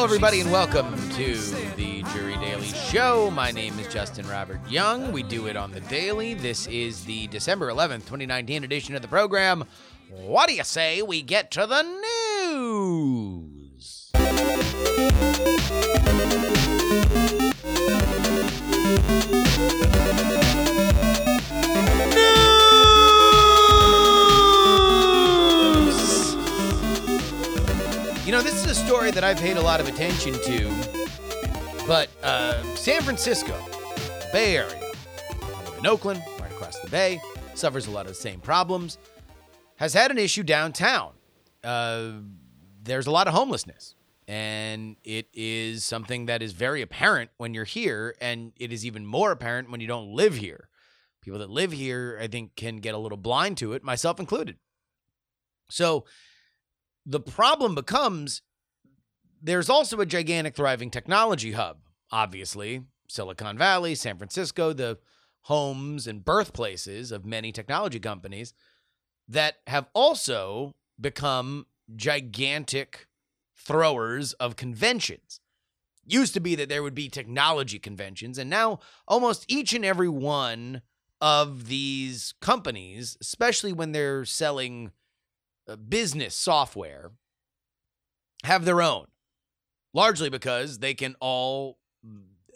Hello, everybody, and welcome to the Jury Daily Show. My name is Justin Robert Young. We do it on the daily. This is the December 11th, 2019 edition of the program. What do you say we get to the news? You know, this is a story that I've paid a lot of attention to, but uh, San Francisco, Bay Area, I live in Oakland, right across the bay, suffers a lot of the same problems, has had an issue downtown. Uh, there's a lot of homelessness, and it is something that is very apparent when you're here, and it is even more apparent when you don't live here. People that live here, I think, can get a little blind to it, myself included. So, the problem becomes there's also a gigantic thriving technology hub obviously. Silicon valley san francisco the homes and birthplaces of many technology companies that have also become gigantic throwers of conventions. Used to be that there would be technology conventions and now almost each and every one of these companies especially when they're selling Uh, business software have their own largely because they can all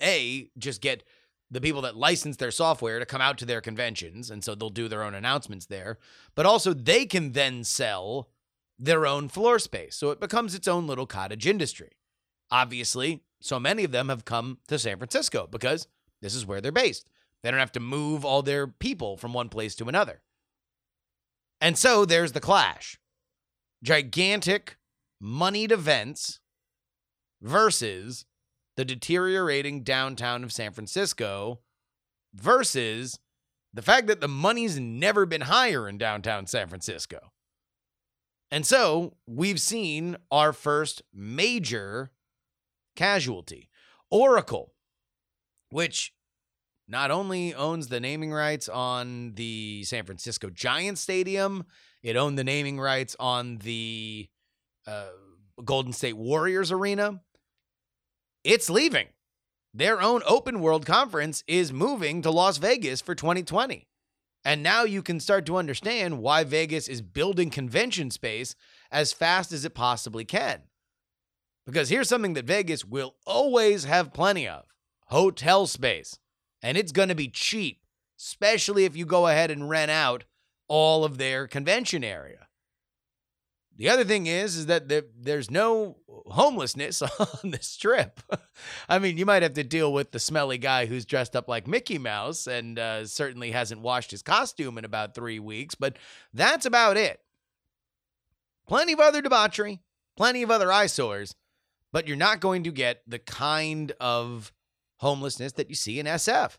a just get the people that license their software to come out to their conventions and so they'll do their own announcements there but also they can then sell their own floor space so it becomes its own little cottage industry. Obviously so many of them have come to San Francisco because this is where they're based. They don't have to move all their people from one place to another. And so there's the clash gigantic moneyed events versus the deteriorating downtown of San Francisco versus the fact that the money's never been higher in downtown San Francisco. And so we've seen our first major casualty Oracle, which not only owns the naming rights on the San Francisco Giants Stadium, it owned the naming rights on the uh, Golden State Warriors Arena. It's leaving. Their own OpenWorld conference is moving to Las Vegas for 2020. And now you can start to understand why Vegas is building convention space as fast as it possibly can. Because here's something that Vegas will always have plenty of hotel space. And it's going to be cheap, especially if you go ahead and rent out all of their convention area. The other thing is, is that there, there's no homelessness on this trip. I mean, you might have to deal with the smelly guy who's dressed up like Mickey Mouse and uh, certainly hasn't washed his costume in about three weeks, but that's about it. Plenty of other debauchery, plenty of other eyesores, but you're not going to get the kind of homelessness that you see in SF.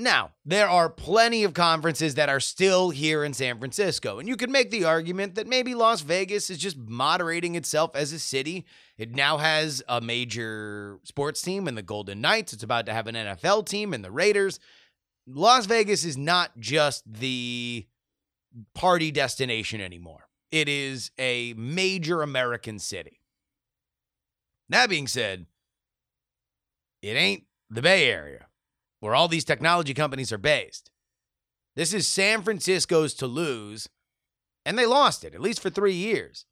Now, there are plenty of conferences that are still here in San Francisco, and you could make the argument that maybe Las Vegas is just moderating itself as a city. It now has a major sports team in the Golden Knights, it's about to have an NFL team in the Raiders. Las Vegas is not just the party destination anymore, it is a major American city. That being said, it ain't the Bay Area where all these technology companies are based. This is San Francisco's to lose, and they lost it, at least for three years.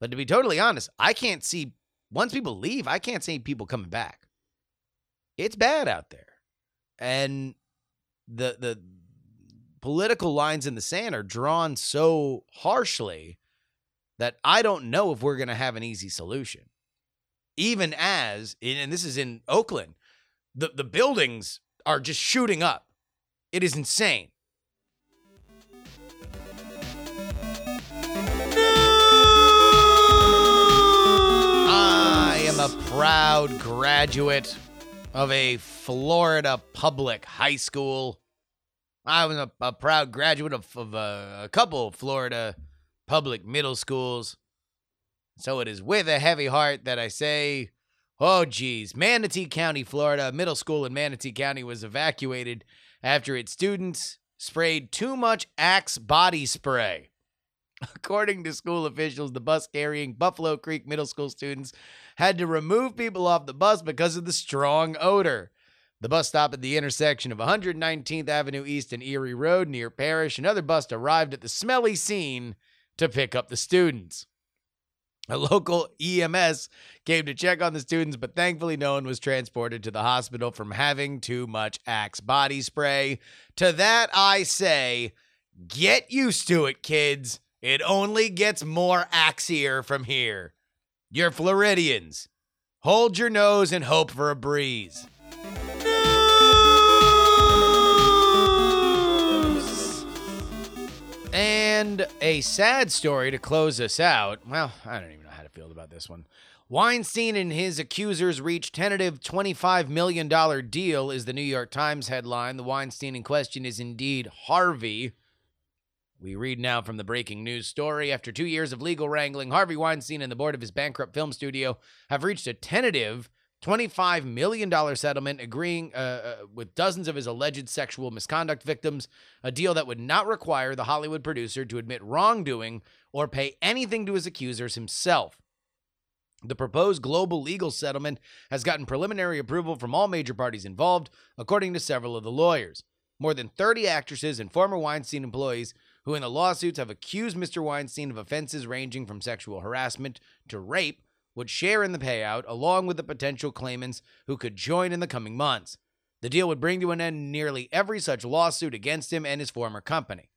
But to be totally honest, I can't see, once people leave, I can't see people coming back. It's bad out there. And the, the political lines in the sand are drawn so harshly that I don't know if we're going to have an easy solution. Even as, and this is in Oakland, the the buildings are just shooting up. It is insane. I am a proud graduate of a Florida public high school. I was a, a proud graduate of, of a, a couple Florida public middle schools. So it is with a heavy heart that I say, oh geez, Manatee County, Florida, middle school in Manatee County was evacuated after its students sprayed too much Axe body spray. According to school officials, the bus carrying Buffalo Creek middle school students had to remove people off the bus because of the strong odor. The bus stop at the intersection of 119th Avenue East and Erie Road near Parrish. Another bus arrived at the smelly scene to pick up the students. A local EMS came to check on the students, but thankfully no one was transported to the hospital from having too much Axe body spray. To that I say, get used to it, kids. It only gets more axier from here. You're Floridians. Hold your nose and hope for a breeze. A sad story to close us out. Well, I don't even know how to feel about this one. Weinstein and his accusers reach tentative $25 million deal, is the New York Times headline. The Weinstein in question is indeed Harvey. We read now from the breaking news story. After two years of legal wrangling, Harvey Weinstein and the board of his bankrupt film studio have reached a tentative $25 million settlement, agreeing uh, uh, with dozens of his alleged sexual misconduct victims, a deal that would not require the Hollywood producer to admit wrongdoing or pay anything to his accusers himself. The proposed global legal settlement has gotten preliminary approval from all major parties involved, according to several of the lawyers. More than 30 actresses and former Weinstein employees who in the lawsuits have accused Mr. Weinstein of offenses ranging from sexual harassment to rape would share in the payout, along with the potential claimants who could join in the coming months. The deal would bring to an end nearly every such lawsuit against him and his former company.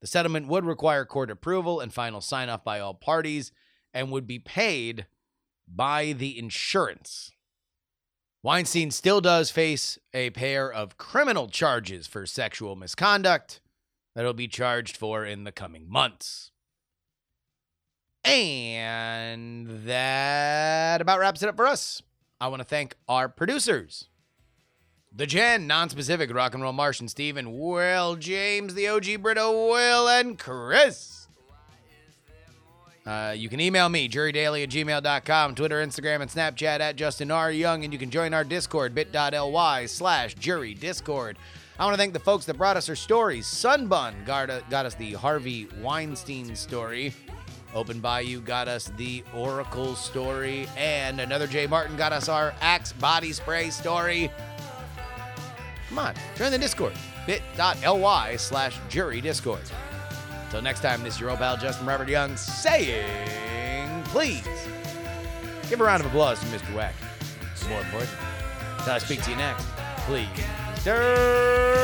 The settlement would require court approval and final sign off by all parties and would be paid by the insurance. Weinstein still does face a pair of criminal charges for sexual misconduct that he'll be charged for in the coming months. And that about wraps it up for us. I want to thank our producers. The Jen, non-specific rock and roll Martian Steven, Will, James, the OG Brito, Will, and Chris. Uh, you can email me, jurydaily at gmail.com, Twitter, Instagram, and Snapchat at Justin R. Young, and you can join our Discord, bit.ly slash jury discord. I want to thank the folks that brought us our stories. Sunbun got, got us the Harvey Weinstein story. Open Bayou got us the Oracle story. And another J. Martin got us our Axe body spray story. Come on, join the Discord. bit.ly slash jury discord. Until next time, this is your old pal Justin Robert Young saying, please give a round of applause to Mr. Wack. More important, until I speak to you next, please. Dirt